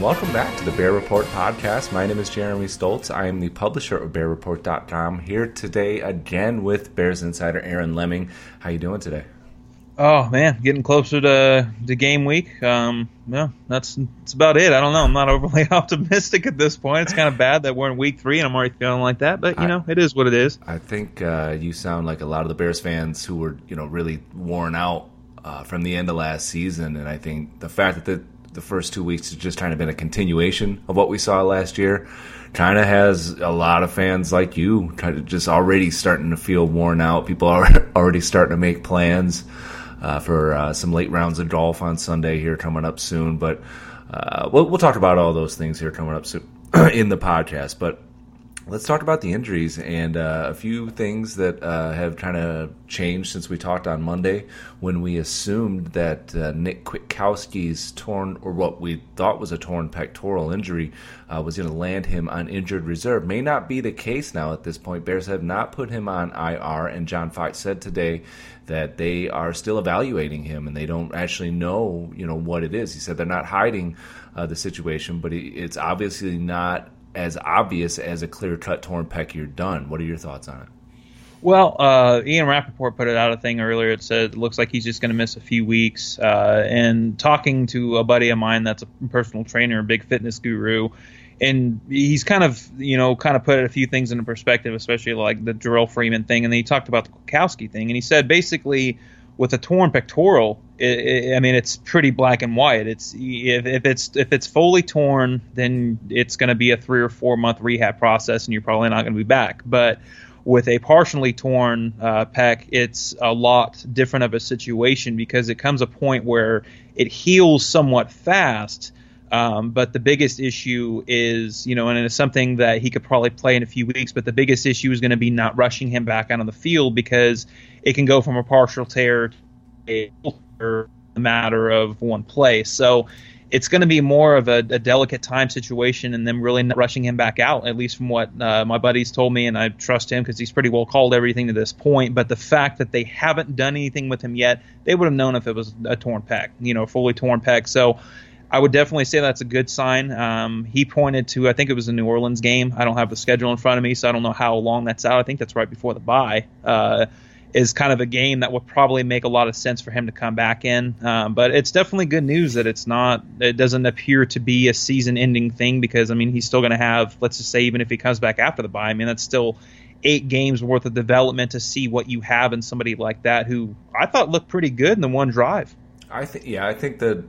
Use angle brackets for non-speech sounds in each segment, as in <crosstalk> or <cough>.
Welcome back to the Bear Report podcast. My name is Jeremy Stoltz. I am the publisher of BearReport.com. Here today again with Bears insider Aaron Leming. How you doing today? Oh man, getting closer to to game week. Um, yeah, that's that's about it. I don't know. I'm not <laughs> overly optimistic at this point. It's kind of bad that we're in week three and I'm already feeling like that. But you know, it is what it is. I think uh, you sound like a lot of the Bears fans who were you know really worn out uh, from the end of last season, and I think the fact that the the first two weeks has just kind of been a continuation of what we saw last year. Kind of has a lot of fans like you kind of just already starting to feel worn out. People are <laughs> already starting to make plans for uh, some late rounds of golf on Sunday here coming up soon. But uh, we'll, we'll talk about all those things here coming up soon <clears throat> in the podcast. But let's talk about the injuries and uh, a few things that uh, have kind of changed since we talked on Monday when we assumed that uh, Nick Kwiatkowski's torn, or what we thought was a torn pectoral injury, uh, was going to land him on injured reserve. May not be the case now at this point. Bears have not put him on IR, and John Fox said today that they are still evaluating him and they don't actually know, you know, what it is. He said they're not hiding uh, the situation, but it's obviously not as obvious as a clear cut torn pec you're done. What are your thoughts on it? Well, uh, Ian Rapoport put it out a thing earlier. It said it looks like he's just going to miss a few weeks. Uh, and talking to a buddy of mine that's a personal trainer, a big fitness guru, and he's kind of you know kind of put a few things into perspective, especially like the Jerrell Freeman thing, and then he talked about the Kwiatkowski thing, and he said basically with a torn pectoral, I mean, it's pretty black and white. It's if, if it's if it's fully torn, then it's going to be a three or four month rehab process, and you're probably not going to be back. But with a partially torn uh, pec, it's a lot different of a situation because it comes a point where it heals somewhat fast. Um, but the biggest issue is, you know, and it's something that he could probably play in a few weeks. But the biggest issue is going to be not rushing him back out on the field because it can go from a partial tear to a matter of one play. So it's going to be more of a, a, delicate time situation and them really not rushing him back out, at least from what uh, my buddies told me, and I trust him because he's pretty well called everything to this point. But the fact that they haven't done anything with him yet, they would have known if it was a torn pec, you know, fully torn pec. So I would definitely say that's a good sign. Um, he pointed to, I think it was a New Orleans game. I don't have the schedule in front of me, so I don't know how long that's out. I think that's right before the bye. Uh, is kind of a game that would probably make a lot of sense for him to come back in. Um, but it's definitely good news that it's not. It doesn't appear to be a season-ending thing because I mean he's still going to have. Let's just say even if he comes back after the bye, I mean that's still eight games worth of development to see what you have in somebody like that who I thought looked pretty good in the one drive. I think yeah, I think the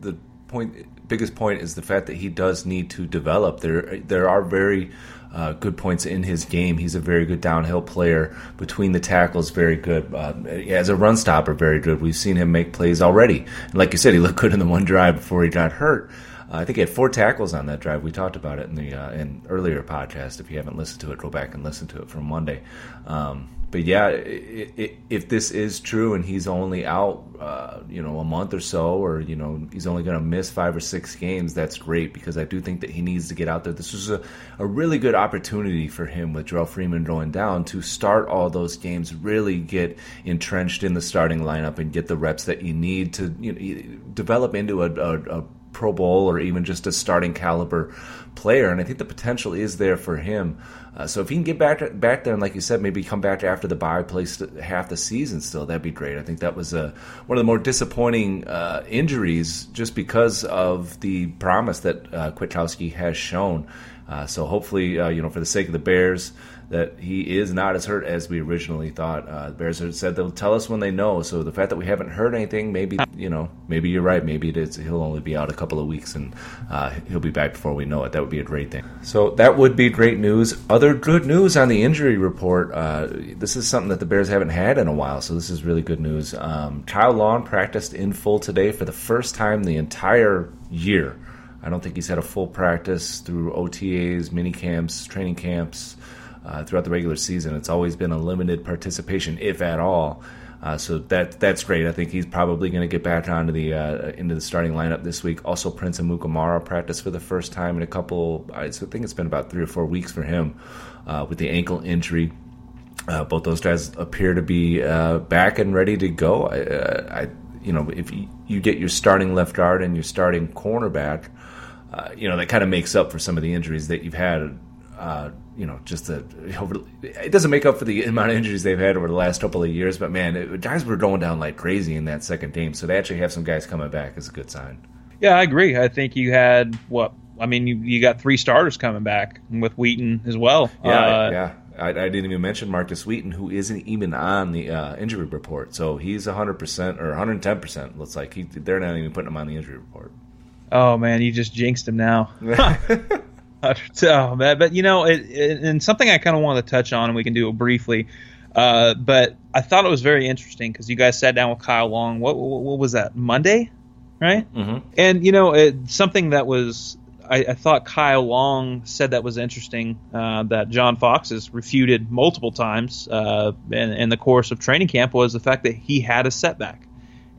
the point biggest point is the fact that he does need to develop. There, there are very uh, good points in his game. He's a very good downhill player. Between the tackles, very good. Uh, as a run stopper, very good. We've seen him make plays already. And like you said, he looked good in the one drive before he got hurt. Uh, I think he had four tackles on that drive. We talked about it in the uh, in earlier podcast. If you haven't listened to it, go back and listen to it from Monday. Um, but yeah, it, it, if this is true and he's only out, uh, you know, a month or so, or you know, he's only going to miss five or six games, that's great because I do think that he needs to get out there. This was a, a really good opportunity for him with Jerrell Freeman going down to start all those games, really get entrenched in the starting lineup and get the reps that you need to you know, develop into a, a, a Pro Bowl or even just a starting caliber player. And I think the potential is there for him. Uh, so if he can get back back there and, like you said, maybe come back after the bye, play half the season still, that'd be great. I think that was one of the more disappointing uh, injuries just because of the promise that uh, Kwiatkowski has shown. Uh, so hopefully, uh, you know, for the sake of the Bears, that he is not as hurt as we originally thought. Uh, the Bears have said they'll tell us when they know. So the fact that we haven't heard anything, maybe you know, maybe you're right. Maybe it is. He'll only be out a couple of weeks and uh, he'll be back before we know it. That would be a great thing. So that would be great news. Other good news on the injury report. Uh, this is something that the Bears haven't had in a while, so this is really good news. Um, Kyle Long practiced in full today for the first time the entire year. I don't think he's had a full practice through OTAs, mini camps, training camps uh, throughout the regular season. It's always been a limited participation, if at all. Uh, so that that's great. I think he's probably going to get back onto the uh, into the starting lineup this week. Also, Prince Amukamara practiced for the first time in a couple. I think it's been about three or four weeks for him uh, with the ankle injury. Uh, both those guys appear to be uh, back and ready to go. I, uh, I you know, if you, you, get your starting left guard and your starting cornerback, you know that kind of makes up for some of the injuries that you've had uh, you know, just the over, it doesn't make up for the amount of injuries they've had over the last couple of years. But man, it, guys were going down like crazy in that second game, so they actually have some guys coming back is a good sign. Yeah, I agree. I think you had what I mean. You, you got three starters coming back with Wheaton as well. Yeah, uh, yeah. I, I, didn't even mention Markus Wheaton, who isn't even on the uh, injury report. So he's 100% or 110%. Looks like he, they're not even putting him on the injury report. Oh man, you just jinxed him now. <laughs> <laughs> oh, man. But you know, it, it, and something I kind of want to touch on, and we can do it briefly. Uh, but I thought it was very interesting because you guys sat down with Kyle Long. What, what, what was that Monday, right? Mm-hmm. And you know, it, something that was I, I, thought Kyle Long said that was interesting. Uh, that John Fox has refuted multiple times uh, in, in, the course of training camp was the fact that he had a setback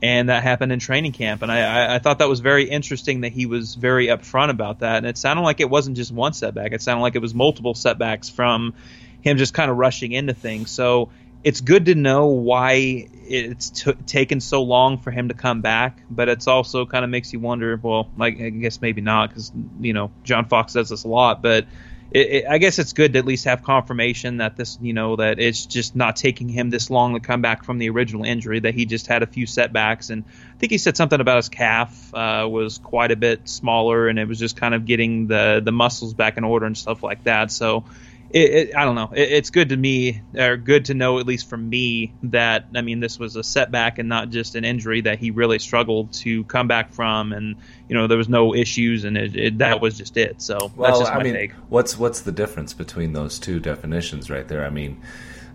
and that happened in training camp. And I, I, thought that was very interesting that he was very upfront about that. And it sounded like it wasn't just one setback; it sounded like it was multiple setbacks from him just kind of rushing into things. So it's good to know why it's t- taken so long for him to come back, but it's also kind of makes you wonder. Well, like I guess maybe not because you know John Fox does this a lot, but it, it, I guess it's good to at least have confirmation that this, you know, that it's just not taking him this long to come back from the original injury. That he just had a few setbacks, and I think he said something about his calf uh, was quite a bit smaller, and it was just kind of getting the the muscles back in order and stuff like that. So it, it, I don't know. It, it's good to me, or good to know, at least from me, that I mean, this was a setback and not just an injury that he really struggled to come back from, and you know, there was no issues, and that was just it. So well, that's just my I mean, take. What's what's the difference between those two definitions right there? I mean,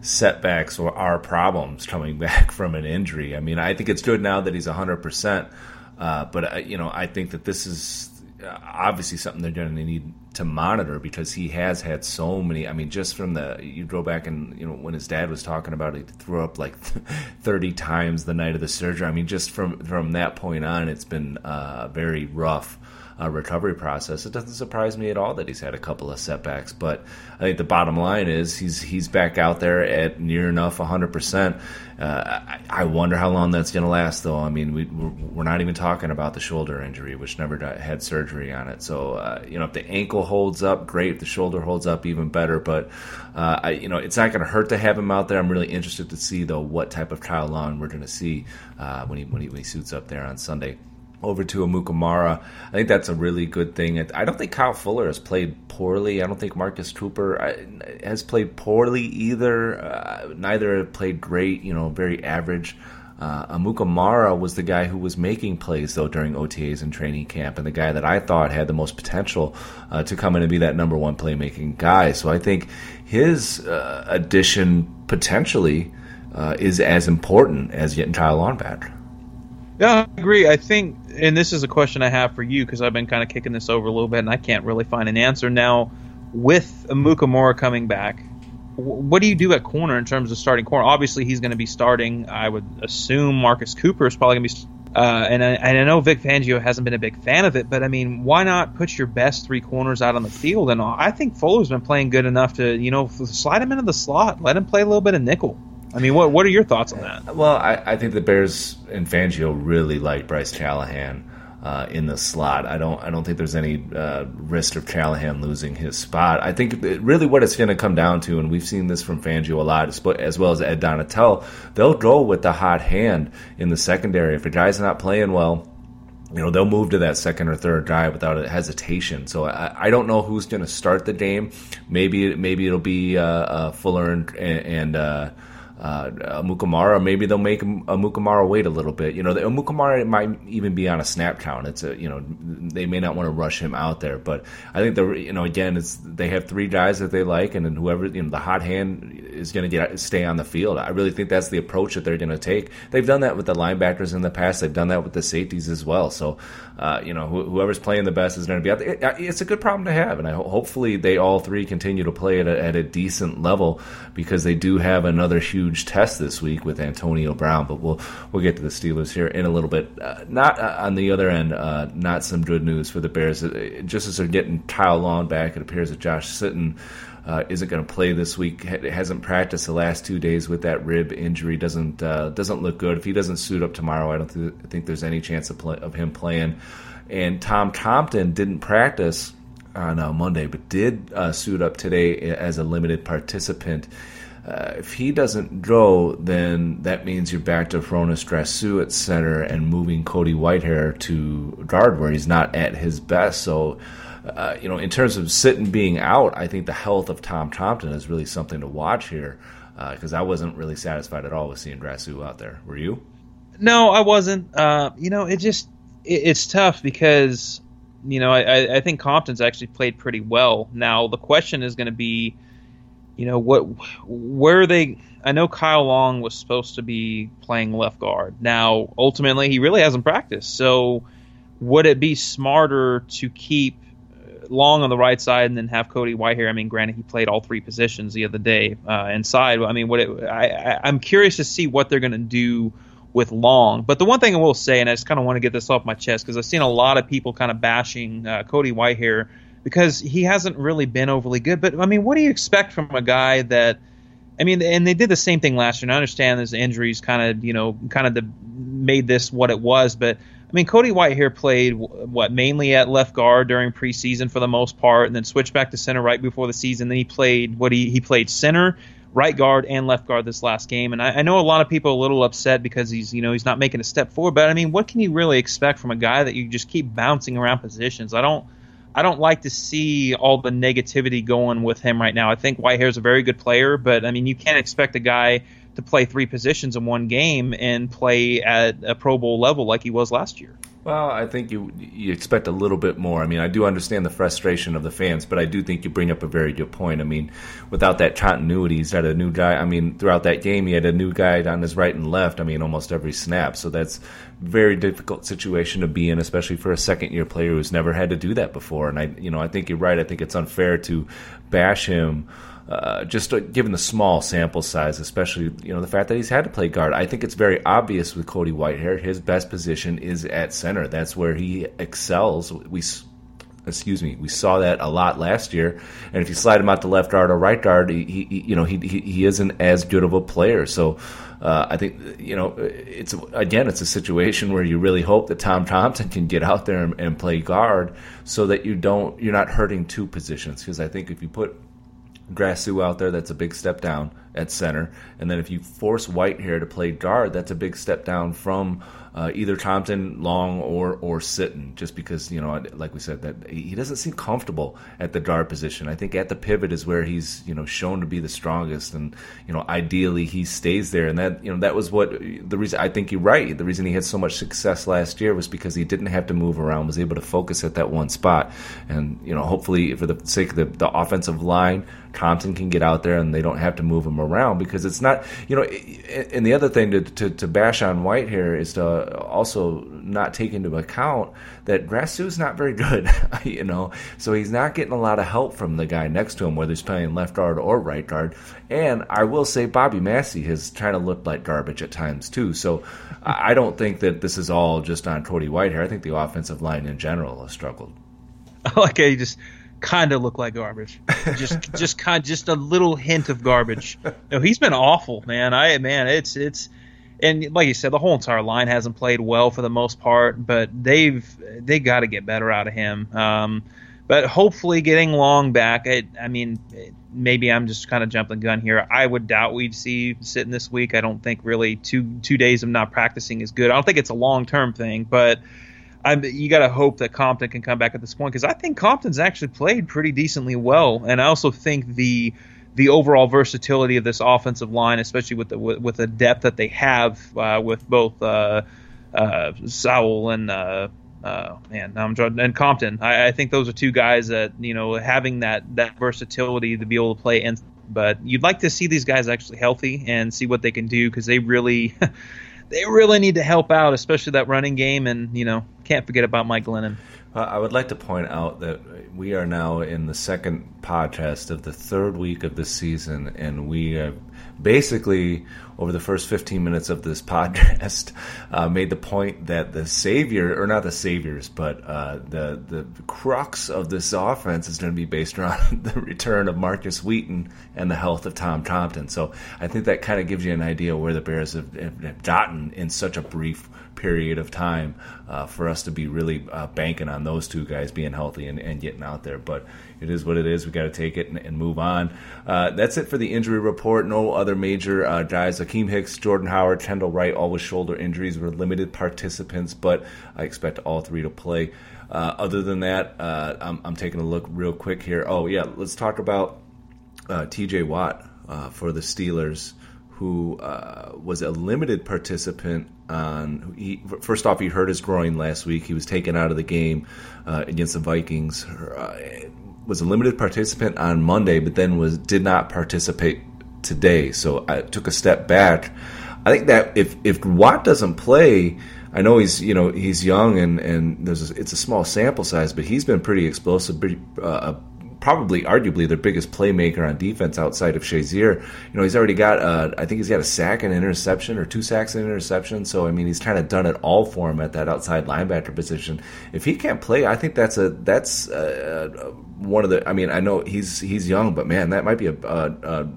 setbacks are problems coming <laughs> back from an injury. I mean, I think it's good now that he's hundred uh, percent, but uh, you know, I think that this is uh, obviously something they're going to need to monitor because he has had so many. I mean, just from the you go back and you know when his dad was talking about it, he threw up like <laughs> thirty times the night of the surgery. I mean, just from from that point on, it's been uh, very rough uh, recovery process. It doesn't surprise me at all that he's had a couple of setbacks, but I think the bottom line is he's he's back out there at near enough 100. Uh, percent I, I wonder how long that's going to last, though. I mean, we we're not even talking about the shoulder injury, which never had surgery on it. So uh, you know, if the ankle holds up, great. If the shoulder holds up, even better. But uh, I, you know, it's not going to hurt to have him out there. I'm really interested to see though what type of Kyle Long we're going to see uh, when he when he when he suits up there on Sunday over to Amukamara. I think that's a really good thing. I don't think Kyle Fuller has played poorly. I don't think Marcus Cooper has played poorly either. Uh, neither have played great. You know, very average. Uh, Amukamara was the guy who was making plays though during OTAs and training camp, and the guy that I thought had the most potential uh, to come in and be that number one playmaking guy. So I think his uh, addition potentially uh, is as important as Long back. Yeah, I agree. I think, and this is a question I have for you because I've been kind of kicking this over a little bit, and I can't really find an answer now. With Amukamara coming back, what do you do at corner in terms of starting corner? Obviously, he's going to be starting. I would assume Marcus Cooper is probably going to be. Uh, and, I, and I know Vic Fangio hasn't been a big fan of it, but I mean, why not put your best three corners out on the field? And I think Fuller's been playing good enough to, you know, slide him into the slot, let him play a little bit of nickel. I mean, what what are your thoughts on that? Well, I, I think the Bears and Fangio really like Bryce Callahan uh, in the slot. I don't I don't think there's any uh, risk of Callahan losing his spot. I think really what it's going to come down to, and we've seen this from Fangio a lot, as well as Ed Donatell, they'll go with the hot hand in the secondary. If a guy's not playing well, you know they'll move to that second or third guy without a hesitation. So I, I don't know who's going to start the game. Maybe maybe it'll be uh, uh Fuller and, and uh, uh, Mukamara. Maybe they'll make Mukamara wait a little bit. You know, the, Mukamara might even be on a snap count. It's a you know they may not want to rush him out there, but I think the you know again it's they have three guys that they like, and then whoever you know the hot hand is going to get stay on the field. I really think that's the approach that they're going to take. They've done that with the linebackers in the past. They've done that with the safeties as well. So uh, you know wh- whoever's playing the best is going to be out there. It, it's a good problem to have, and I ho- hopefully they all three continue to play at a, at a decent level because they do have another huge huge test this week with Antonio Brown, but we'll we'll get to the Steelers here in a little bit. Uh, not uh, on the other end, uh, not some good news for the Bears. Uh, just as they're getting Kyle Long back, it appears that Josh Sitton. Uh, isn't going to play this week. Hasn't practiced the last two days with that rib injury. Doesn't uh, doesn't look good. If he doesn't suit up tomorrow, I don't th- think there's any chance of, play- of him playing. And Tom Compton didn't practice on Monday, but did suit up today as a limited participant uh, if he doesn't go, then that means you're back to Hroniss Grasu at center and moving Cody Whitehair to guard where he's not at his best. So, uh, you know, in terms of Sitton being out, I think the health of Tom Compton is really something to watch here because uh, I wasn't really satisfied at all with seeing Grasu out there. Were you? No, I wasn't. Uh, you know, it just it, it's tough because you know I, I think Compton's actually played pretty well. Now the question is going to be you know what where they I know Kyle Long was supposed to be playing left guard. Now ultimately he really hasn't practiced. So would it be smarter to keep Long on the right side and then have Cody Whitehair? I mean, granted he played all three positions the other day uh, inside. I mean, what it, I, I I'm curious to see what they're going to do with Long. But the one thing I will say, and I just kind of want to get this off my chest because I've seen a lot of people kind of bashing uh, Cody Whitehair because he hasn't really been overly good. But I mean, what do you expect from a guy that? I mean, and they did the same thing last year. And I understand his injuries kind of, you know, kind of the, made this what it was. But mean, Cody Whitehair played what mainly at left guard during preseason for the most part, and then switched back to center right before the season. Then he played what he he played center, right guard, and left guard this last game. And I, I know a lot of people are a little upset because he's you know he's not making a step forward. But I mean, what can you really expect from a guy that you just keep bouncing around positions? I don't. I don't like to see all the negativity going with him right now. I think Whitehair's a very good player, but I mean, you can't expect a guy to play three positions in one game and play at a Pro Bowl level like he was last year. Well, I think you you expect a little bit more. I mean, I do understand the frustration of the fans, but I do think you bring up a very good point. I mean, without that continuity, he's had a new guy. I mean, throughout that game, he had a new guy on his right and left. I mean, almost every snap. So that's very difficult situation to be in, especially for a second year player who's never had to do that before. And I, you know, I think you're right. I think it's unfair to bash him uh, just given the small sample size, especially you know the fact that he's had to play guard. I think it's very obvious with Cody Whitehair. His best position is at center. That's where he excels. We excuse me, we saw that a lot last year. And if you slide him out to left guard or right guard, he, he you know he, he, he isn't as good of a player. So uh, I think you know it's again it's a situation where you really hope that Tom Compton can get out there and, and play guard so that you don't you're not hurting two positions because I think if you put Grasu out there, that's a big step down. At center, and then if you force Whitehair to play guard, that's a big step down from uh, either Compton, Long, or or Sitton, just because you know, like we said, that he doesn't seem comfortable at the guard position. I think at the pivot is where he's you know shown to be the strongest, and you know, ideally he stays there. And that you know that was what the reason I think you're right. The reason he had so much success last year was because he didn't have to move around, was able to focus at that one spot, and you know, hopefully for the sake of the, the offensive line Compton can get out there and they don't have to move him around because it's not, you know. And the other thing to, to, to bash on Whitehair is to also not take into account that is not very good, <laughs> you know. So he's not getting a lot of help from the guy next to him, whether he's playing left guard or right guard. And I will say Bobby Massie has kind of looked like garbage at times too. So I don't think that this is all just on Cody Whitehair. I think the offensive line in general has struggled. <laughs> he just kind of look like garbage. Just <laughs> just kind just a little hint of garbage. No, he's been awful, man. I man, it's it's and like you said, the whole entire line hasn't played well for the most part, but they've they got to get better out of him. Um, but hopefully, getting Long back. I, I mean, maybe I'm just kind of jumping the gun here. I would doubt we'd see Sitton this week. I don't think really two two days of not practicing is good. I don't think it's a long term thing, but I'm, you got to hope that Compton can come back at this point because I think Compton's actually played pretty decently well, and I also think the the overall versatility of this offensive line, especially with the with, the depth that they have uh, with both uh, uh, Sowell and uh, uh, man, I'm and Compton. I, I, think those are two guys that you know having that that versatility to be able to play in. But you'd like to see these guys actually healthy and see what they can do because they really. <laughs> they really need to help out, especially that running game. And you know, can't forget about Mike Glennon. I would like to point out that we are now in the second podcast of the third week of the season, and we have basically, over the first 15 minutes of this <laughs> podcast, uh, made the point that the savior, or not the saviors, but uh, the the crux of this offense is going to be based around <laughs> the return of Markus Wheaton and the health of Tom Compton. So I think that kind of gives you an idea where the Bears have, have gotten in such a brief period of time uh, for us to be really uh, banking on those two guys being healthy and, and, getting out there. But it is what it is. We got to take it and, and move on. Uh, that's it for the injury report. No other major uh, guys. Akiem Hicks, Jordan Howard, Kendall Wright, all with shoulder injuries were limited participants, but I expect all three to play. Uh, other than that, uh, I'm, I'm, taking a look real quick here. Oh yeah, let's talk about T.J. Watt for the Steelers who uh, was a limited participant on. He, first off, he hurt his groin last week. He was taken out of the game uh, against the Vikings. Uh, was a limited participant on Monday, but then was did not participate today. So I took a step back. I think that if if Watt doesn't play. I know he's you know he's young and and there's a, it's a small sample size, but he's been pretty explosive, pretty, uh, probably arguably their biggest playmaker on defense outside of Shazier. You know, he's already got uh, I think he's got a sack and interception or two sacks and interception. So I mean, he's kind of done it all for him at that outside linebacker position. If he can't play, I think that's a that's uh, uh one of the. I mean, I know he's he's young, but man, that might be a, a, a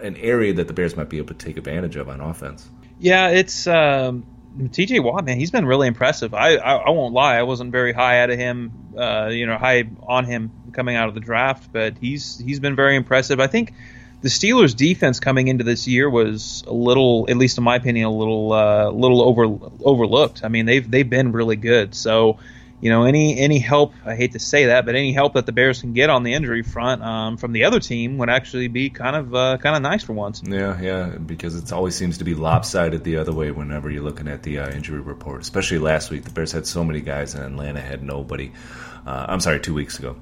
an area that the Bears might be able to take advantage of on offense. Yeah, it's. Um TJ Watt, man, he's been really impressive. I, I, I won't lie, I wasn't very high out of him, uh, you know, high on him coming out of the draft, but he's he's been very impressive. I think the Steelers' defense coming into this year was a little, at least in my opinion, a little uh, little over overlooked. I mean, they've they've been really good. So you know, any any help, I hate to say that, but any help that the Bears can get on the injury front um, from the other team would actually be kind of uh, kind of nice for once. Yeah, yeah, because it always seems to be lopsided the other way whenever you're looking at the uh, injury report. Especially last week, the Bears had so many guys, and Atlanta had nobody. Uh, I'm sorry, two weeks ago.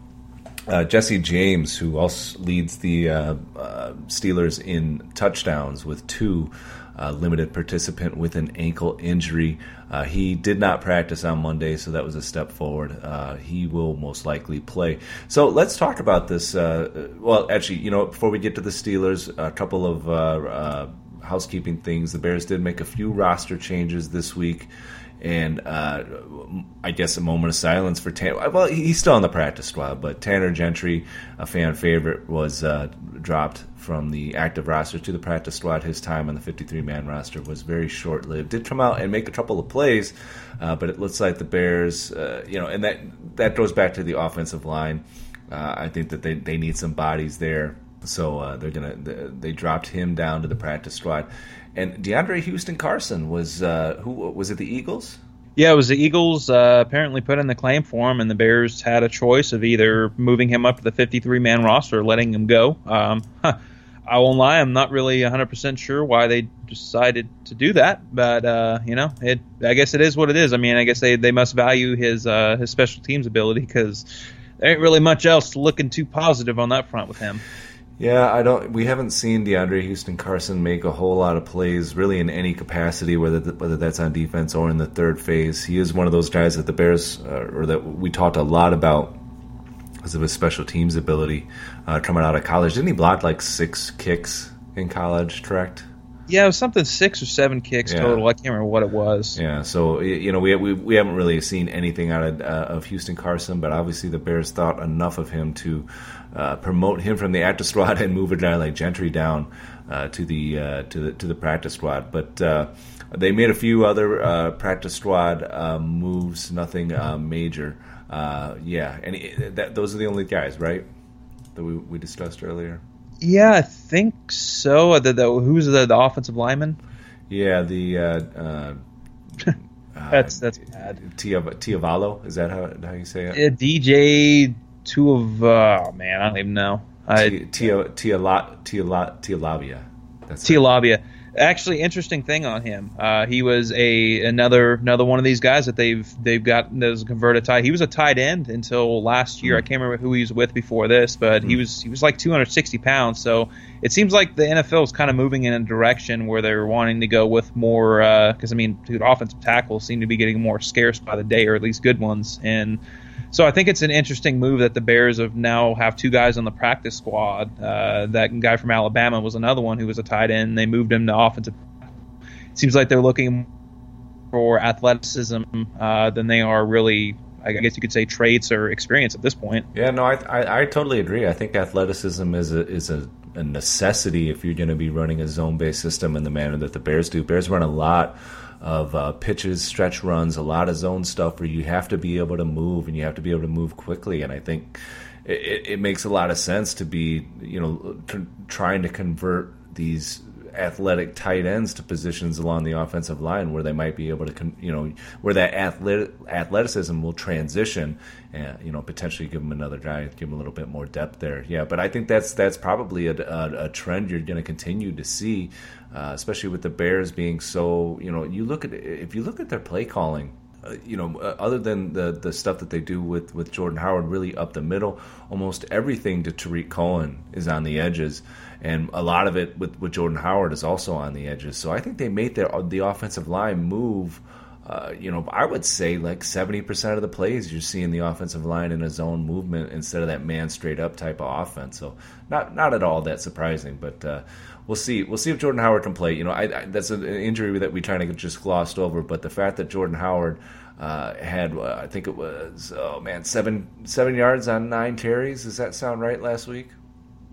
Uh, Jesse James, who also leads the uh, uh, Steelers in touchdowns with two, uh, limited participant with an ankle injury. Uh, he did not practice on Monday, so that was a step forward. Uh, he will most likely play. So let's talk about this. well, actually, you know, before we get to the Steelers, a couple of housekeeping things. The Bears did make a few roster changes this week and uh, I guess a moment of silence for Tanner. Well, he's still on the practice squad, but Tanner Gentry, a fan favorite, was uh, dropped from the active roster to the practice squad. His time on the 53 man roster was very short lived. Did come out and make a couple of plays, uh, but it looks like the Bears, uh, you know, and that that goes back to the offensive line. Uh, I think that they, they need some bodies there So uh, they're gonna they dropped him down to the practice squad, and DeAndre Houston Carson was uh, who was it the Eagles? Yeah, it was the Eagles uh, apparently put in the claim for him, and the Bears had a choice of either moving him up to the 53 man roster or letting him go. Um, <laughs> I won't lie, I'm not really 100% sure why they decided to do that, but uh, you know, it. I guess it is what it is. I mean, I guess they, they must value his uh, his special teams ability because there ain't really much else looking too positive on that front with him. Yeah, I don't. We haven't seen DeAndre Houston Carson make a whole lot of plays, really in any capacity, whether whether that's on defense or in the third phase. He is one of those guys that the Bears, uh, or that we talked a lot about because of his special teams ability uh, coming out of college. Didn't he block like six kicks in college? Correct. Yeah, it was something six or seven kicks yeah. total. I can't remember what it was. Yeah, so you know we we, we haven't really seen anything out of, uh, of Houston Carson, but obviously the Bears thought enough of him to uh, promote him from the active squad <laughs> and move a guy like Gentry down uh, to the uh, to the to the practice squad. But uh, they made a few other practice squad moves, nothing major. Uh, yeah, and it, that, those are the only guys, right? That we, we discussed earlier. Yeah, I think so. The, the who's the, the offensive lineman? Yeah, the uh, uh, <laughs> that's that's bad. Tiavalo, is that how how you say it? Yeah, DJ two of oh man, I don't even know. Tia Tia Tia Tia Labia. That's Tialavea actually interesting thing on him. Uh, he was a another another one of these guys that they've they've got as a converted tight. He was a tight end until last year. Mm. I can't remember who he was with before this, but mm. he was he was like 260 pounds. So it seems like the NFL is kind of moving in a direction where they're wanting to go with more because uh, I mean, dude, offensive tackles seem to be getting more scarce by the day, or at least good ones, and so I think it's an interesting move that the Bears have now have two guys on the practice squad. Uh, that guy from Alabama was another one who was a tight end. They moved him to offensive. It seems like they're looking for athleticism uh, than they are really. I guess you could say traits or experience at this point. Yeah, no, I, I, I totally agree. I think athleticism is a is a, a necessity if you're going to be running a zone based system in the manner that the Bears do. Bears run a lot of uh, pitches, stretch runs, a lot of zone stuff where you have to be able to move and you have to be able to move quickly. And I think it, it makes a lot of sense to be, you know, trying to convert these athletic tight ends to positions along the offensive line where they might be able to, you know, where that athletic, athleticism will transition and, you know, potentially give them another guy, give them a little bit more depth there. Yeah, but I think that's that's probably a, a, a trend you're going to continue to see uh, especially with the Bears being so. You know, you look at if you look at their play calling. Uh, you know, uh, other than the the stuff that they do with with Jordan Howard, really up the middle, almost everything to Tarik Cohen is on the edges, and a lot of it with with Jordan Howard is also on the edges. So I think they made their the offensive line move. Uh, you know, I would say like 70% of the plays you're seeing the offensive line in a zone movement instead of that man straight up type of offense. So not not at all that surprising, but uh, we'll see. We'll see if Jordan Howard can play. You know, I, I, that's an injury that we kind of just glossed over. But the fact that Jordan Howard uh, had, uh, I think it was, oh man, seven seven yards on nine carries. Does that sound right? Last week.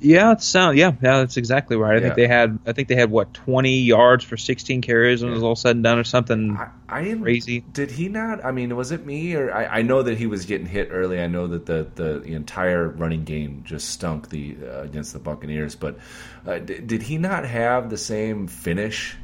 Yeah, it sound yeah, yeah, that's exactly right. I yeah. think they had I think they had what twenty yards for sixteen carries when yeah. it was all said and done, or something I, I am, crazy. Did he not? I mean, was it me or I, I, know that he was getting hit early. I know that the the, the entire running game just stunk the uh, against the Buccaneers. But uh, d- did he not have the same finish?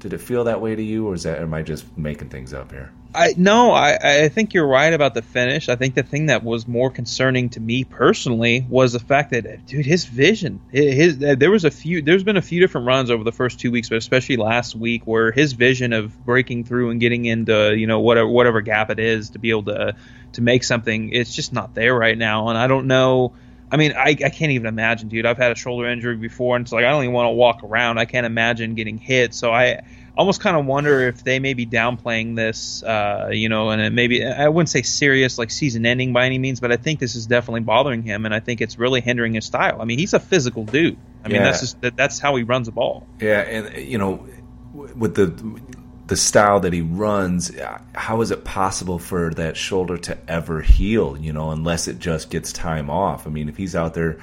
Did it feel that way to you, or is that am I just making things up here? I no, I, I think you're right about the finish. I think the thing that was more concerning to me personally was the fact that, dude, his vision, his uh, there was a few, there's been a few different runs over the first two weeks, but especially last week, where his vision of breaking through and getting into, you know, whatever whatever gap it is to be able to to make something, it's just not there right now, and I don't know. I mean, I, I can't even imagine, dude. I've had a shoulder injury before, and it's like I don't even want to walk around. I can't imagine getting hit. So I almost kind of wonder if they may be downplaying this, uh, you know, and it maybe I wouldn't say serious like season ending by any means, but I think this is definitely bothering him, and I think it's really hindering his style. I mean, he's a physical dude. I mean, yeah. that's just that, that's how he runs the ball. Yeah, and you know, with the the style that he runs, how is it possible for that shoulder to ever heal? You know, unless it just gets time off. I mean, if he's out there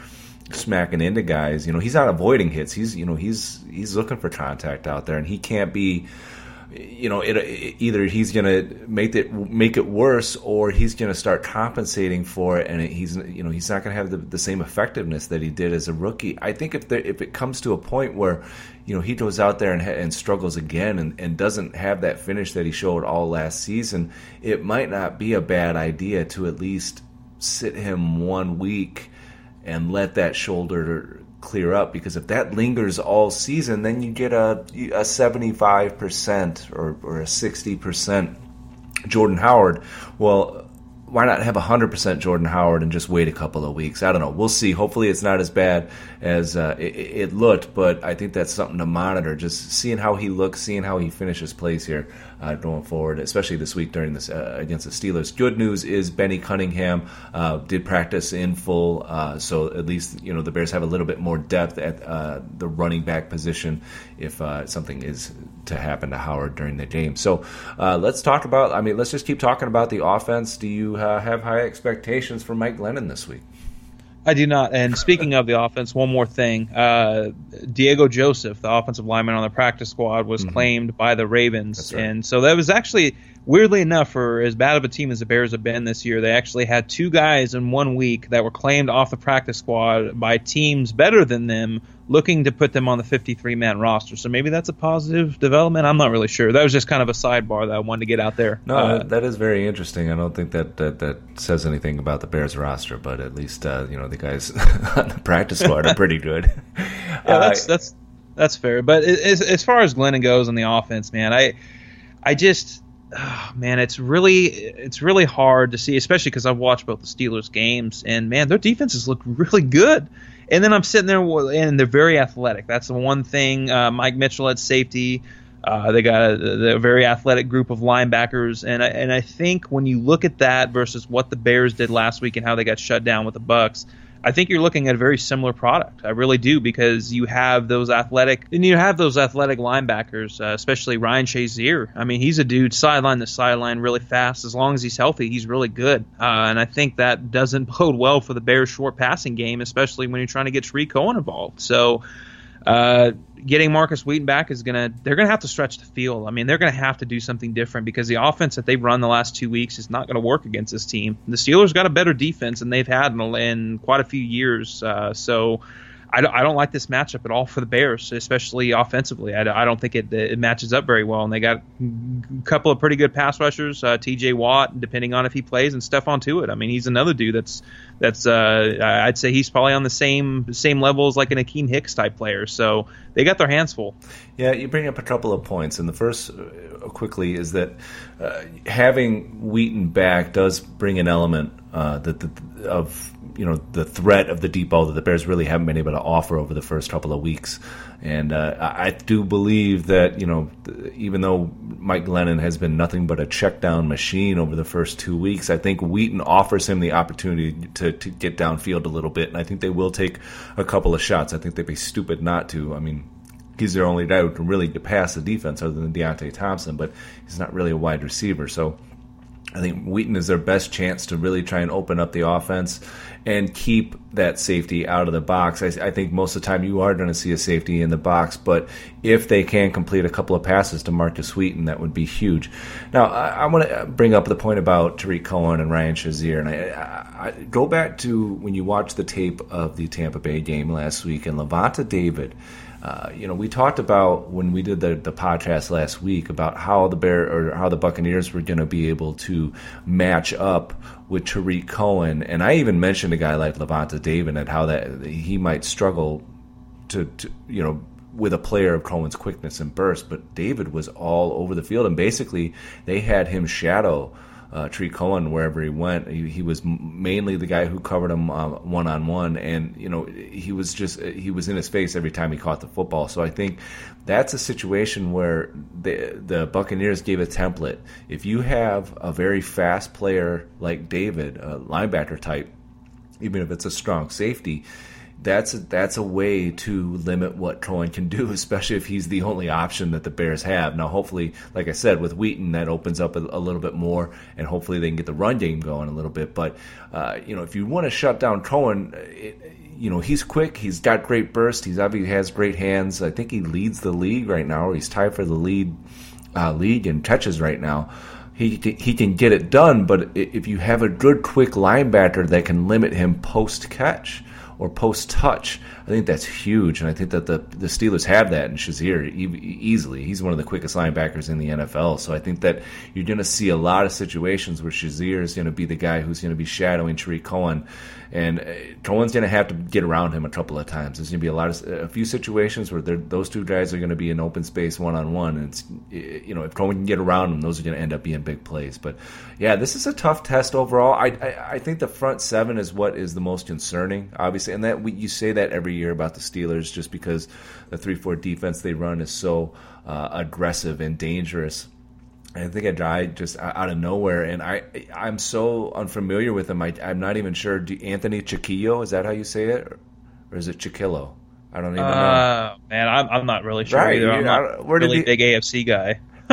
smacking into guys. You know, he's not avoiding hits. He's you know he's he's looking for contact out there, and he can't be. You know, it, it, either he's going to make it make it worse, or he's going to start compensating for it, and it, he's you know he's not going to have the, the, same effectiveness that he did as a rookie. I think if there, if it comes to a point where you know he goes out there and, and struggles again and, and doesn't have that finish that he showed all last season, it might not be a bad idea to at least sit him one week and let that shoulder clear up because if that lingers all season, then you get a a seventy five percent or or a sixty percent Jordan Howard. Well, why not have 100% Jordan Howard and just wait a couple of weeks? I don't know. We'll see. Hopefully, it's not as bad as uh, it, it, looked, but I think that's something to monitor. Just seeing how he looks, seeing how he finishes plays here uh, going forward, especially this week during this uh, against the Steelers. Good news is Benny Cunningham uh, did practice in full, uh, so at least you know the Bears have a little bit more depth at uh, the running back position if something is to happen to Howard during the game. So let's talk about. I mean, let's just keep talking about the offense. Do you have high expectations for Mike Glennon this week? I do not. And speaking of the offense, one more thing: uh, Dieugot Joseph, the offensive lineman on the practice squad, was mm-hmm. claimed by the Ravens, right. and so that was actually weirdly enough, for as bad of a team as the Bears have been this year, they actually had two guys in one week that were claimed off the practice squad by teams better than them, looking to put them on the 53 man roster. So maybe that's a positive development. I'm not really sure. That was just kind of a sidebar that I wanted to get out there. No, uh, that is very interesting. I don't think that, that, that says anything about the Bears roster, but at least uh, you know the guys <laughs> on the practice squad are pretty good. <laughs> yeah, that's uh, that's that's fair. But as, as far as Glennon goes on the offense, man, I I just oh, man, it's really it's really hard to see, especially because I've watched both the Steelers games, and man, their defenses look <laughs> really good. And then I'm sitting there, and they're very athletic. That's the one thing. Uh, Mike Mitchell at safety. Uh, they got a, a, very athletic group of linebackers, and I, and I think when you look at that versus what the Bears did last week and how they got shut down with the Bucs, I think you're looking at a very similar product. I really do because you have those athletic and you have those athletic linebackers, uh, especially Ryan Shazier. I mean, he's a dude sideline to sideline really fast. As long as he's healthy, he's really good. Uh, and I think that doesn't <laughs> bode well for the Bears' short passing game, especially when you're trying to get Tarik Cohen involved. So uh, getting Markus Wheaton back is gonna they're gonna have to stretch the field. I mean, they're gonna have to do something different because the offense that they've run the last two weeks is not gonna work against this team. The Steelers got a better defense than they've had in, in quite a few years. Uh, so I don't, I don't like this matchup at all for the Bears, especially offensively. I, I don't think it, it matches up very well. And they got a couple of pretty good pass rushers, uh, T.J. Watt, depending on if he plays, and Stephon Tuitt. I mean, he's another dude that's that's uh, I'd say he's probably on the same same level as like an Akiem Hicks type player. So they got their hands full. Yeah, you bring up a couple of points, and the first uh, quickly is that uh, having Wheaton back does bring an element uh, that the, of you know the threat of the deep ball that the Bears really haven't been able to offer over the first couple of weeks. And uh, I do believe that you know even though Mike Glennon has been nothing but a check down machine over the first two weeks, I think Wheaton offers him the opportunity to, to get downfield a little bit, and I think they will take a couple of shots. I think they'd be stupid not to. I mean, he's their only guy who can really pass the defense other than Deonte Thompson, but he's not really a wide receiver. So I think Wheaton is their best chance to really try and open up the offense and keep that safety out of the box. I, I think most of the time you are going to see a safety in the box, but if they can complete a couple of passes to Markus Wheaton, that would be huge. Now, I, I want to bring up the point about Tarik Cohen and Ryan Shazier, and I, I, go back to when you watched the tape of the Tampa Bay game last week, and Lavonte David – uh, you know, we talked about when we did the, the podcast last week about how the Bear or how the Buccaneers were going to be able to match up with Tarik Cohen, and I even mentioned a guy like Lavonte David and how that he might struggle to, to you know with a player of Cohen's quickness and burst, but David was all over the field, and basically they had him shadow uh, Tarik Cohen wherever he went. He, he was mainly the guy who covered him one on one, and you know he was just he was in his face every time he caught the football. So I think that's a situation where the the Buccaneers gave a template. If you have a very fast player like David, a linebacker type, even if it's a strong safety that's a, that's a way to limit what Cohen can do, <laughs> especially if he's the only option that the Bears have. Now, hopefully, like I said, with Wheaton, that opens up a, a little bit more, and hopefully they can get the run game going a little bit. But uh, you know, if you want to shut down Cohen, it, you know he's quick, he's got great burst, he's obviously has great hands. I think he leads the league right now, or he's tied for the lead uh, league in catches right now. He he can get it done, but if you have a good quick linebacker that can limit him post catch or post touch, I think that's huge, and I think that the the Steelers have that in Shazier e- easily. He's one of the quickest linebackers in the NFL, so I think that you're going to see a lot of situations where Shazier is going to be the guy who's going to be shadowing Tarik Cohen, and uh, Cohen's going to have to get around him a couple of times. There's going to be a lot of a few situations where those two guys are going to be in open space one on one, and it's, you know if Cohen can get around them, those are going to end up being big plays. But yeah, this is a tough test overall. I I, I think the front seven is what is the most concerning, obviously, and that we, you say that every year about the Steelers just because the 3 4 defense they run is so uh, aggressive and dangerous. I think I died just out of nowhere, and I I'm so unfamiliar with him. I, am not even sure. Do, Anthony Chickillo is that how you say it, or is it Chickillo? I don't even uh, know. Man, I'm, I'm not really sure right, either. I'm not where really he, big AFC guy. <laughs>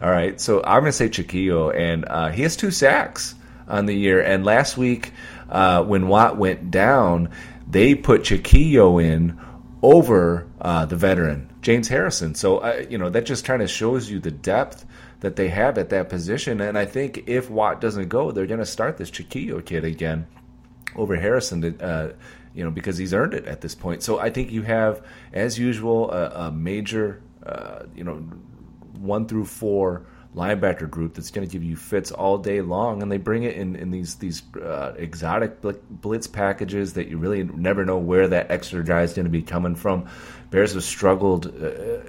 All right, so I'm gonna say Chickillo, and uh, he has two sacks on the year. And last week, uh, when Watt went down, they put Chickillo in over uh, the veteran James Harrison. So uh, you know that just kind of shows you the depth that they have at that position. And I think if Watt doesn't go, they're going to start this Chickillo kid again over Harrison. To, uh, you know because he's earned it at this point. So I think you have, as usual, a, a major uh, you know one through four linebacker group that's going to give you fits all day long, and they bring it in in these these uh, exotic blitz packages that you really never know where that extra guy is going to be coming from. Bears have struggled, uh,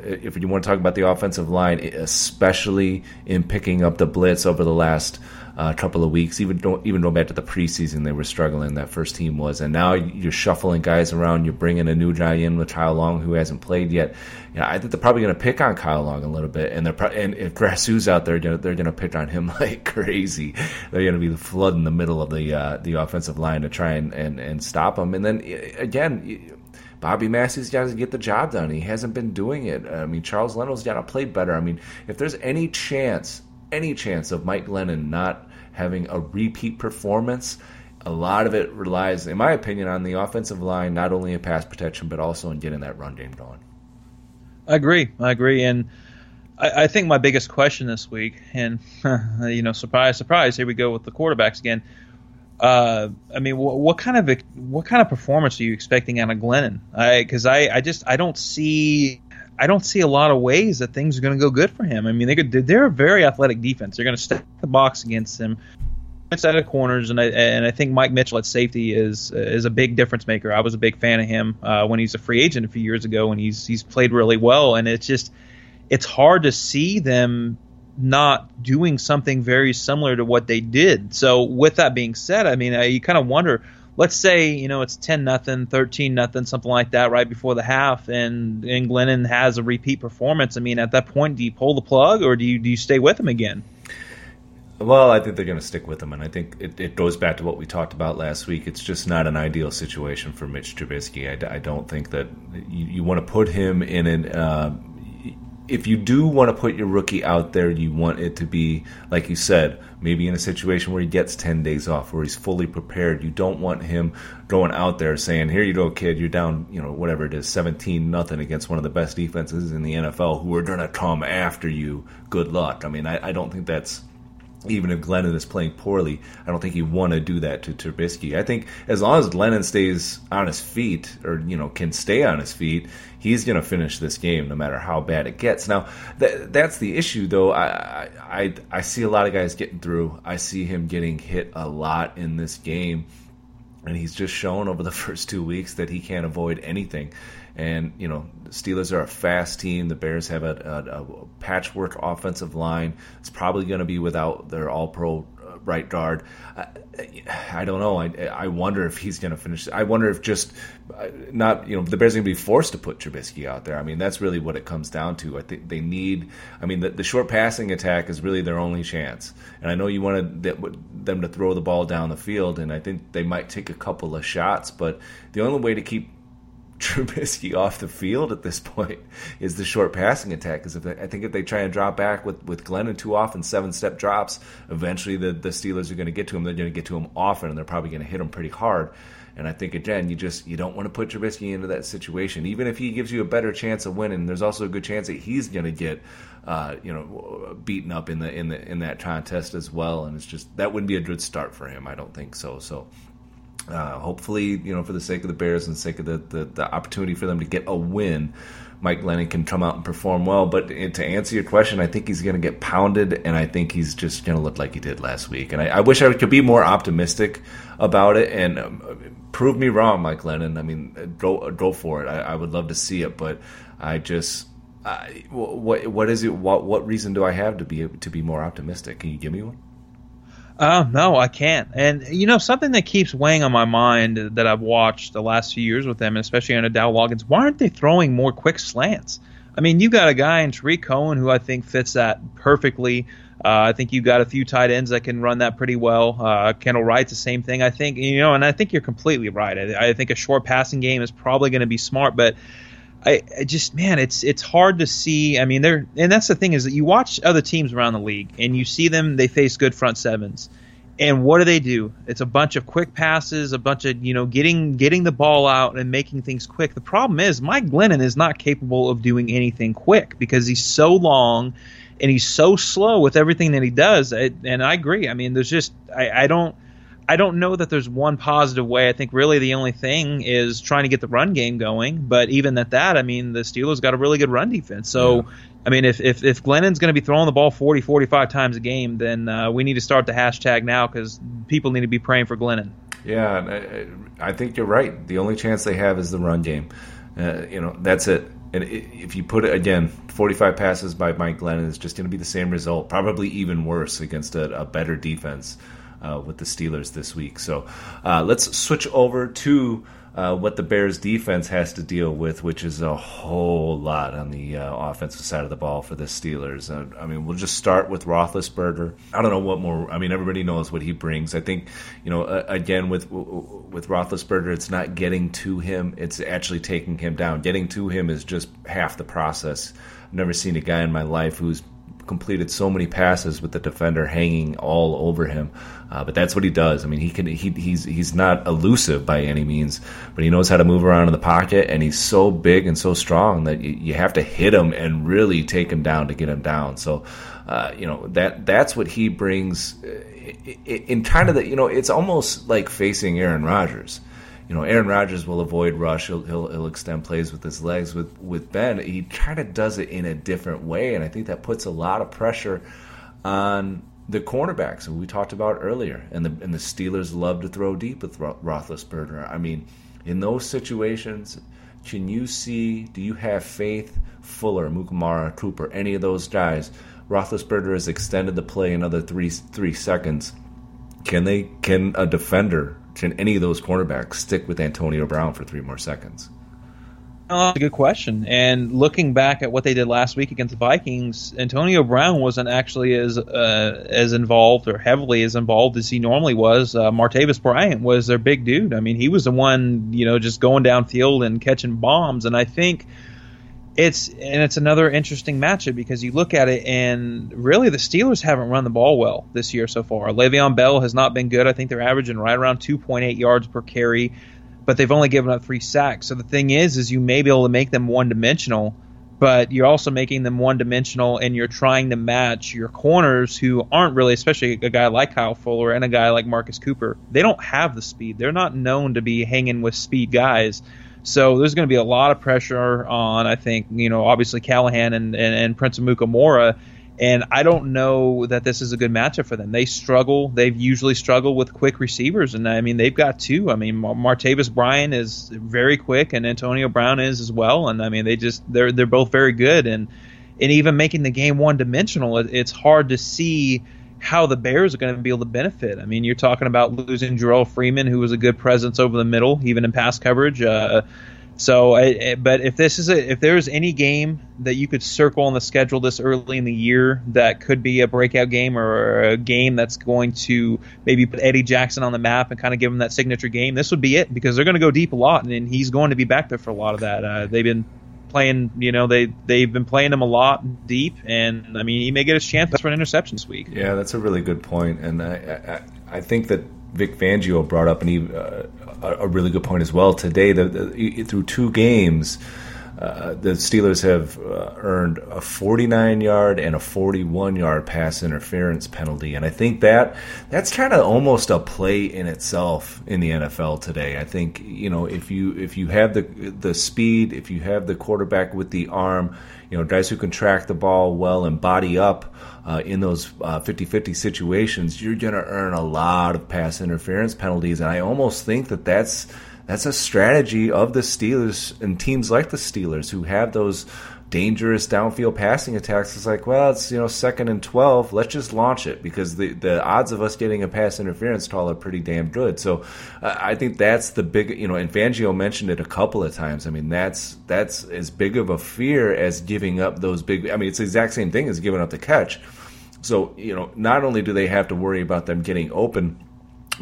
if you want to talk about the offensive line, especially in picking up the blitz over the last uh, couple of weeks. Even even going back to the preseason, they were struggling. That first team was, and now you're shuffling guys around. You're bringing a new guy in with Kyle Long who hasn't played yet. Yeah, I think they're probably going to pick on Kyle Long a little bit, and they're pro- and if Grasu's out there, they're going to pick on him <laughs> like crazy. They're going to be flooding the middle of the uh, the offensive line to try and, and, and stop him. And then again. Bobby Massie's got to get the job done. He hasn't been doing it. I mean, Charles Leno's got to play better. I mean, if there's any chance any chance of Mike Glennon not having a repeat performance, a lot of it relies, in my opinion, on the offensive line, not only in pass protection, but also in getting that run game going. I agree. I agree. And I, I think my biggest question this week, and, <laughs> you know, surprise, surprise, here we go with the quarterbacks again. Uh, I mean, what, kind of what kind of performance are you expecting out of Glennon? Because I, I, I, just I don't see I don't see a lot of ways that things are going to go good for him. I mean, they could, they're a very athletic defense. They're going to stack the box against him inside of corners, and I and I think Mike Mitchell at safety is is a big difference maker. I was a big fan of him uh, when he's a free agent a few years ago, and he's he's played really well. And it's just it's hard to see them not doing something very similar to what they did. So with that being said, I mean, you kind of wonder let's say you know it's 10 nothing 13 nothing something like that right before the half and and Glennon has a repeat performance i mean at that point do you pull the plug or do you do you stay with him again well, I think they're going to stick with him, and I think it, it, goes back to what we talked about last week. It's just not an ideal situation for Mitch Trubisky. I, I don't think that you, you, want to put him in an uh, if you do want to put your rookie out there, you want it to be, like you said, maybe in a situation where he gets 10 days off, where he's fully prepared. You don't want him going out there saying, here you go, kid, you're down, you know, whatever it is, 17 nothing against one of the best defenses in the NFL who are going to come after you. Good luck. I mean, I, I don't think that's even if Glennon is playing poorly, I don't think you want to do that to Trubisky. I think as long as Glennon stays on his feet, or you know can stay on his feet, he's going to finish this game no matter how bad it gets. Now that's the issue, though. I, I I see a lot of guys getting through. I see him getting hit a lot in this game, and he's just shown over the <laughs> first two weeks that he can't avoid anything. And you know, the Steelers are a fast team. The Bears have a, a, a patchwork offensive line. It's probably going to be without their All-Pro uh, right guard. I, I, don't know. I, I wonder if he's going to finish. I wonder if just uh, not you know the Bears are going to be forced to put Trubisky out there. I mean that's really what it comes down to. I think they need. I mean the, the short passing attack is really their only chance. And I know you wanted them to throw the ball down the field, and I think they might take a couple of shots. But the only way to keep Trubisky <laughs> off the field at this point is the short passing attack. Because I think if they try and drop back with with Glennon too often, seven step drops, eventually the the Steelers are going to get to him. They're going to get to him often, and they're probably going to hit him pretty hard. And I think again, you just you don't want to put Trubisky into that situation, even if he gives you a better chance of winning. There's also a good chance that he's going to get, uh, you know, beaten up in the in the in that contest as well. And it's just that wouldn't be a good start for him. I don't think so. So. Uh, hopefully, you know, for the sake of the Bears and the sake of the, the, the opportunity for them to get a win, Mike Glennon can come out and perform well. But to answer your question, I think he's going to get pounded, and I think he's just going to look like he did last week. And I, I wish I could be more optimistic about it. And um, prove me wrong, Mike Glennon. I mean, go go for it. I, I would love to see it, but I just what what is it? What what reason do I have to be to be more optimistic? Can you give me one? Uh, no, I can't. And you know, something that keeps weighing on my mind that I've watched the last few years with them, and especially under Dow Loggains, why aren't they throwing more quick slants? I mean, you got a guy in Tarik Cohen who I think fits that perfectly. Uh, I think you've got a few tight ends that can run that pretty well. Uh, Kendall Wright's the same thing. I think you know, and I think you're completely right. I, I think a short passing game is probably going to be smart, but I, I, just man, it's it's hard to see. I mean, they're and that's the thing is that you watch other teams around the league and you see them. They face good front sevens, and what do they do? It's a bunch of quick passes, a bunch of you know getting getting the ball out and making things quick. The problem is Mike Glennon is not capable of doing anything quick because he's so long and he's so slow with everything that he does. and I agree. I mean, there's just I, I don't. I don't know that there's one positive way. I think really the only thing is trying to get the run game going. But even at that, I mean, the Steelers got a really good run defense. So, yeah. I mean, if, if, if Glennon's going to be throwing the ball 40, 45 times a game, then uh, we need to start the hashtag now because people need to be praying for Glennon. Yeah, I, I, think you're right. The only chance they have is the run game. Uh, you know, that's it. And if you put it again, 45 passes by Mike Glennon is just going to be the same result, probably even worse against a, a better defense uh, with the Steelers this week. So uh, let's switch over to uh, what the Bears defense has to deal with, which is a whole lot on the uh, offensive side of the ball for the Steelers. Uh, I mean, we'll just start with Roethlisberger. I don't know what more. I mean, everybody knows what he brings. I think, you know, again with with Roethlisberger, it's not getting to him; it's actually taking him down. Getting to him is just half the process. I've never seen a guy in my life who's completed so many passes with the defender hanging all over him. Uh, but that's what he does. I mean, he can he, he's he's not elusive by any means, but he knows how to move around in the pocket, and he's so big and so strong that you, you have to hit him and really take him down to get him down. So, uh, you know that that's what he brings uh, in kind of the you know it's almost like facing Aaron Rodgers you know, Aaron Rodgers will avoid rush. He'll, he'll, he'll extend plays with his legs. With with Ben, he kind of does it in a different way, and I think that puts a lot of pressure on the cornerbacks we talked about earlier. And the and the Steelers love to throw deep with Roethlisberger. I mean, in those situations, can you see? Do you have faith? Fuller, Mukamara, Cooper, any of those guys. Roethlisberger has extended the play another three three seconds. Can they? Can a defender can any of those cornerbacks stick with Antonio Brown for three more seconds? Oh, that's a good question. And looking back at what they did last week against the Vikings, Antonio Brown wasn't actually as uh, as involved or heavily as involved as he normally was. Uh, Martavis Bryant was their big dude. I mean, he was the one, you know, just going downfield and catching bombs. And I think it's and it's another interesting matchup because you look at it and really the Steelers haven't run the ball well this year so far. Le'Veon Bell has not been good. I think they're averaging right around 2.8 yards per carry, but they've only given up three sacks. So the thing is, is you may be able to make them one dimensional, but you're also making them one dimensional and you're trying to match your corners who aren't really, especially a guy like Kyle Fuller and a guy like Marcus Cooper. They don't have the speed. They're not known to be hanging with speed guys. So there's going to be a lot of pressure on, I think, you know, obviously Callahan and, and, and Prince Amukamara. And I don't know that this is a good matchup for them. They struggle. They've usually struggled with quick receivers, and I mean they've got two. I mean Martavis Bryant is very quick, and Antonio Brown is as well. And I mean they just they're they're both very good, and and even making the game one dimensional, it's hard to see how the Bears are going to be able to benefit. I mean, you're talking about losing Jerrell Freeman, who was a good presence over the middle, even in pass coverage. Uh, So, but if this is a, if there's any game that you could circle on the schedule this early in the year that could be a breakout game or a game that's going to maybe put Eddie Jackson on the map and kind of give him that signature game, this would be it because they're going to go deep a lot and he's going to be back there for a lot of that. Uh, they've been playing, you know, they they've been playing him a lot deep, and I mean, he may get his chance for an interception this week. Yeah, that's a really good point, and I I, I think that Vic Fangio brought up an, uh, a really good point as well today. That through two games uh, the Steelers have uh, earned a 49 yard and a 41 yard pass interference penalty, and I think that that's kind of almost a play in itself in the NFL today. I think you know if you if you have the the speed, if you have the quarterback with the arm, you know guys who can track the ball well and body up. Uh, in those 50-50 uh, situations, you're going to earn a lot of pass interference penalties, and I almost think that that's that's a strategy of the Steelers and teams like the Steelers who have those dangerous downfield passing attacks. It's like, well, it's you know second and twelve. Let's just launch it because the the odds of us getting a pass interference call are pretty damn good. So uh, I think that's the big you know. And Fangio mentioned it a couple of times. I mean, that's that's as big of a fear as giving up those big. I mean, it's the exact same thing as giving up the catch. So you know, not only do they have to worry about them getting open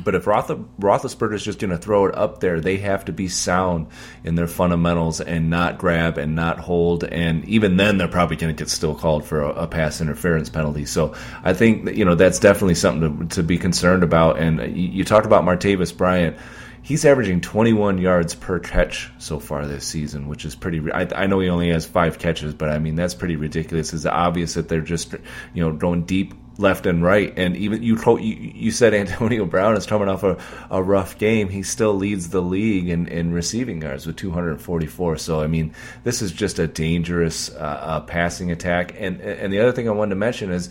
but if Roth- Roethlisberger is just going to throw it up there, they have to be sound in their fundamentals and not grab and not hold. And even then, they're probably going to get still called for a, a, pass interference penalty. So I think you know that's definitely something to, to be concerned about. And you, you talked about Martavis Bryant. He's averaging 21 yards per catch so far this season, which is pretty. I, I know he only has five catches, but I mean that's pretty ridiculous. It's obvious that they're just you know going deep left and right. And even you you, you said Antonio Brown is coming off a, a rough game. He still leads the league in, in receiving yards with 244. So I mean, this is just a dangerous uh, uh, passing attack. And and the other thing I wanted to mention is.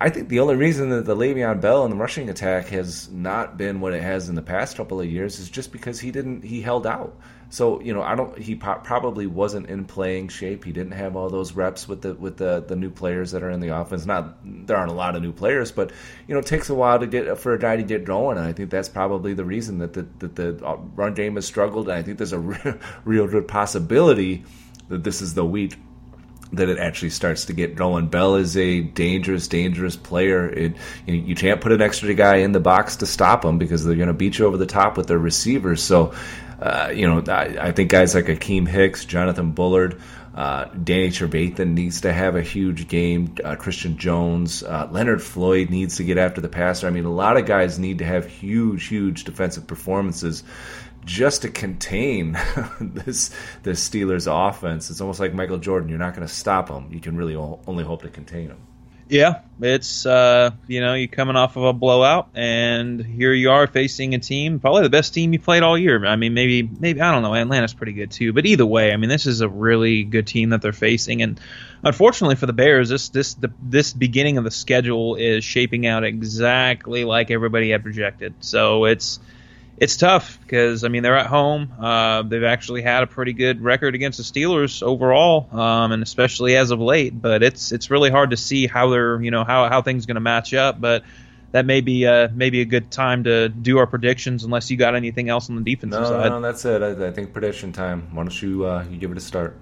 I think the only reason that the Le'Veon Bell and the rushing attack has not been what it has in the past couple of years is just because he didn't he held out. So you know, I don't. He po- probably wasn't in playing shape. He didn't have all those reps with the with the the new players that are in the offense. Not there aren't a lot of new players, but you know, it takes a while to get for a guy to get going. And I think that's probably the reason that the that the uh, run game has struggled. And I think there's a <laughs> real, real good possibility that this is the week that it actually starts to get going. Bell is a dangerous, dangerous player. It, you, you, can't put an extra guy in the box to stop him because they're going to beat you over the top with their receivers. So uh, you know, I, I, think guys like Akiem Hicks, Jonathan Bullard, uh, Danny Trevathan needs to have a huge game. Uh, Christian Jones, uh, Leonard Floyd needs to get after the passer. I mean, a lot of guys need to have huge, huge defensive performances just to contain <laughs> this this Steelers offense. It's almost like Michael Jordan. You're not going to stop them. You can really only hope to contain them. Yeah, it's uh, you know you're coming off of a blowout, and here you are facing a team, probably the best team you played all year. I mean, maybe maybe I don't know. Atlanta's pretty good too, but either way, I mean, this is a really good team that they're facing, and unfortunately for the Bears, this this the, this beginning of the schedule is shaping out exactly like everybody had projected. So it's it's tough because I mean they're at home. Uh, they've actually had a pretty good record against the Steelers overall, um, and especially as of late. But it's it's really hard to see how they're you know how how things going to match up. But that may be uh, maybe a good time to do our predictions unless you got anything else on the defensive no, side. No, that's it. I, I think prediction time. Why don't you uh, you give it a start?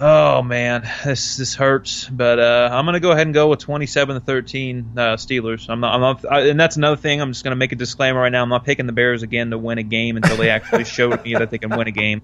Oh man, this this hurts, but uh, I'm gonna go ahead and go with 27 to 13 uh, Steelers. I'm not, I'm not, I, and that's another thing. I'm just gonna make a disclaimer right now. I'm not picking the Bears again to win a game until they actually <laughs> show me that they can win a game.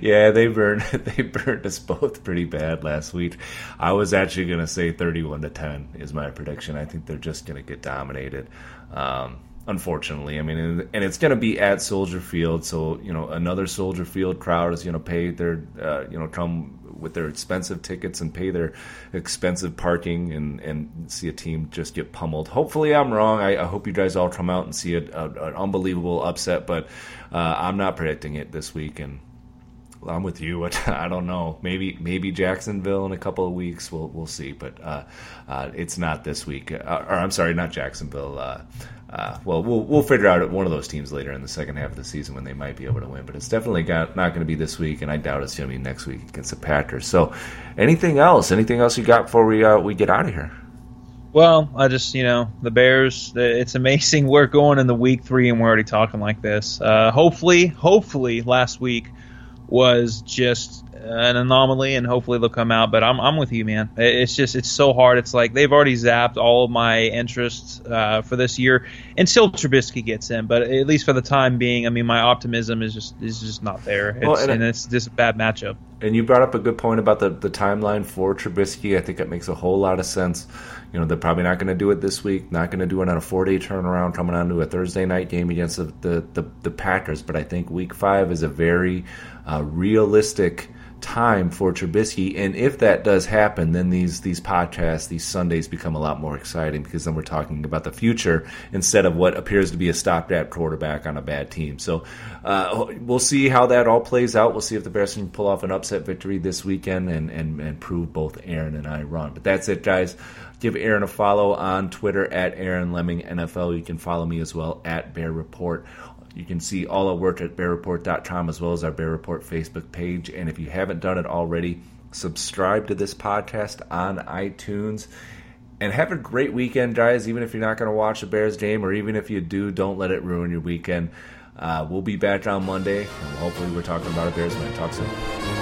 Yeah, they burned <laughs> they burned us both pretty bad last week. I was actually gonna say 31 to 10 is my prediction. I think they're just gonna get dominated. Um, unfortunately. I mean, and, it's going to be at Soldier Field, so you know another Soldier Field crowd is going to pay their, uh, you know, come with their expensive tickets and pay their expensive parking and, and see a team just get pummeled. Hopefully, I'm wrong. I, I hope you guys all come out and see a, a, an unbelievable upset, but uh, I'm not predicting it this week and. I'm with you. <laughs> I don't know. Maybe maybe Jacksonville in a couple of weeks. We'll we'll see. But uh, uh, it's not this week. Uh, or I'm sorry, not Jacksonville. Uh, uh, well, we'll we'll figure out one of those teams later in the second half of the season when they might be able to win. But it's definitely got, not going to be this week, and I doubt it's going to be next week against the Packers. So, anything else? Anything else you got before we uh, we get out of here? Well, I just you know the Bears. It's amazing <laughs> we're going in the week three and we're already talking like this. Hopefully, hopefully last week was just an anomaly, and hopefully they'll come out. But I'm I'm with you, man. It's just it's so hard. It's like they've already zapped all of my interests uh, for this year, and still Trubisky gets in. But at least for the time being, I mean, my optimism is just is just not there. It's, well, and, and it's just a bad matchup. And you brought up a good point about the the timeline for Trubisky. I think it makes a whole lot of sense. You know, they're probably not going to do it this week. Not going to do it on a four day turnaround, coming on to a Thursday night game against the the, the, the Packers. But I think Week Five is a very uh, realistic time for Trubisky. And if that does happen, then these these podcasts, these Sundays become a lot more exciting because then we're talking about the future instead of what appears to be a stopgap quarterback on a bad team. So uh, we'll see how that all plays out. We'll see if the Bears can pull off an upset victory this weekend and, and, and prove both Aaron and I wrong. But that's it, guys. Give Aaron a follow on Twitter at Aaron Leming NFL. You can follow me as well at Bear Report. You can see all our work at bearreport.com as well as our Bear Report Facebook page. And if you haven't done it already, subscribe to this podcast on iTunes. And have a great weekend, guys. Even if you're not going to watch the Bears game, or even if you do, don't let it ruin your weekend. Uh, we'll be back on Monday, and hopefully, we're talking about a Bears win. Talk soon.